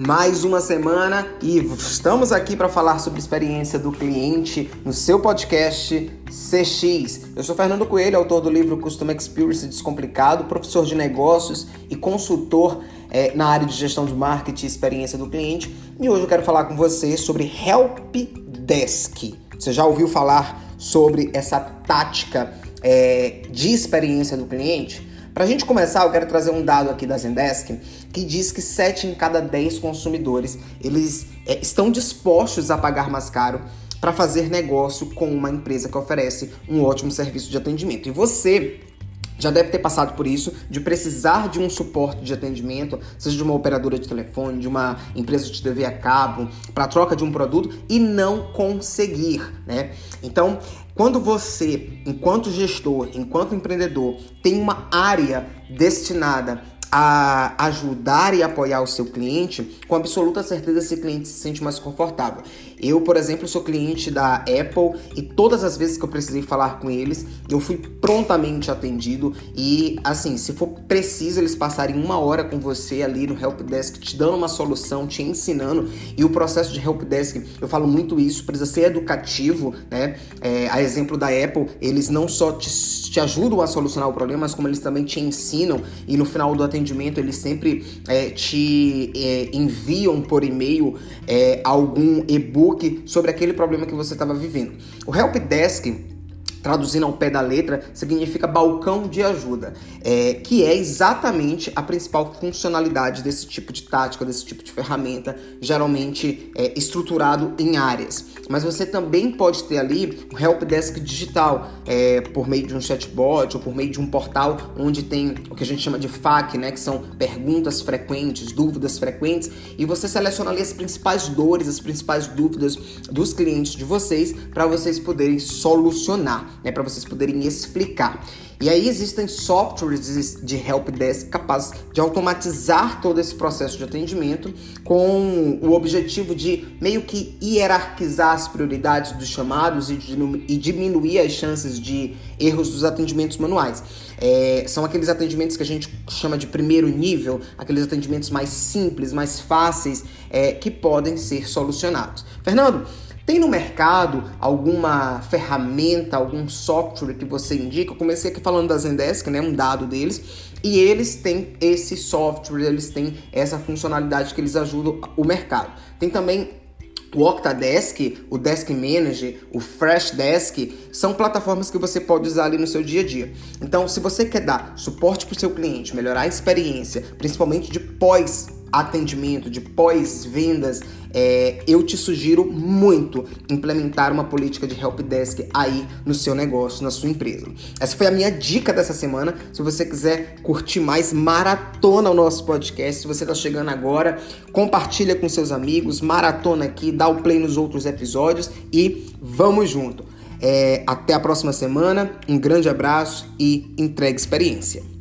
mais uma semana e estamos aqui para falar sobre experiência do cliente no seu podcast CX. Eu sou Fernando Coelho, autor do livro Custom Experience Descomplicado, professor de negócios e consultor é, na área de gestão de marketing e experiência do cliente. E hoje eu quero falar com você sobre Help Desk. Você já ouviu falar sobre essa tática é, de experiência do cliente? Para a gente começar, eu quero trazer um dado aqui da Zendesk que diz que 7 em cada 10 consumidores eles é, estão dispostos a pagar mais caro para fazer negócio com uma empresa que oferece um ótimo serviço de atendimento. E você já deve ter passado por isso, de precisar de um suporte de atendimento, seja de uma operadora de telefone, de uma empresa de TV a cabo, para troca de um produto e não conseguir, né? Então, quando você, enquanto gestor, enquanto empreendedor, tem uma área destinada a ajudar e apoiar o seu cliente, com absoluta certeza esse cliente se sente mais confortável. Eu, por exemplo, sou cliente da Apple e todas as vezes que eu precisei falar com eles, eu fui prontamente atendido e assim, se for preciso eles passarem uma hora com você ali no helpdesk te dando uma solução, te ensinando e o processo de helpdesk, eu falo muito isso, precisa ser educativo, né? É, a exemplo da Apple, eles não só te, te ajudam a solucionar o problema, mas como eles também te ensinam e no final do atendimento eles sempre é, te é, enviam por e-mail é, algum e-book book sobre aquele problema que você estava vivendo. O Help Desk traduzindo ao pé da letra, significa balcão de ajuda, é, que é exatamente a principal funcionalidade desse tipo de tática, desse tipo de ferramenta, geralmente é, estruturado em áreas. Mas você também pode ter ali o help desk digital, é, por meio de um chatbot ou por meio de um portal onde tem o que a gente chama de FAQ, né, que são perguntas frequentes, dúvidas frequentes, e você seleciona ali as principais dores, as principais dúvidas dos clientes de vocês para vocês poderem solucionar né, para vocês poderem explicar. E aí existem softwares de helpdesk capazes de automatizar todo esse processo de atendimento com o objetivo de meio que hierarquizar as prioridades dos chamados e, diminuir as chances de erros dos atendimentos manuais. É, são aqueles atendimentos que a gente chama de primeiro nível, aqueles atendimentos mais simples, mais fáceis, é, que podem ser solucionados. Fernando, tem no mercado alguma ferramenta, algum software que você indica? Eu comecei aqui falando da Zendesk, né, um dado deles, e eles têm esse software, eles têm essa funcionalidade que eles ajudam o mercado. Tem também o Octadesk, o Desk Manager, o Freshdesk são plataformas que você pode usar ali no seu dia a dia. Então, se você quer dar suporte para o seu cliente, melhorar a experiência, principalmente de pós atendimento, de pós-vendas, é, eu te sugiro muito implementar uma política de helpdesk aí no seu negócio, na sua empresa. Essa foi a minha dica dessa semana. Se você quiser curtir mais, maratona o nosso podcast. Se você está chegando agora, compartilha com seus amigos, maratona aqui, dá o play nos outros episódios e vamos junto. É, até a próxima semana, um grande abraço e entregue experiência.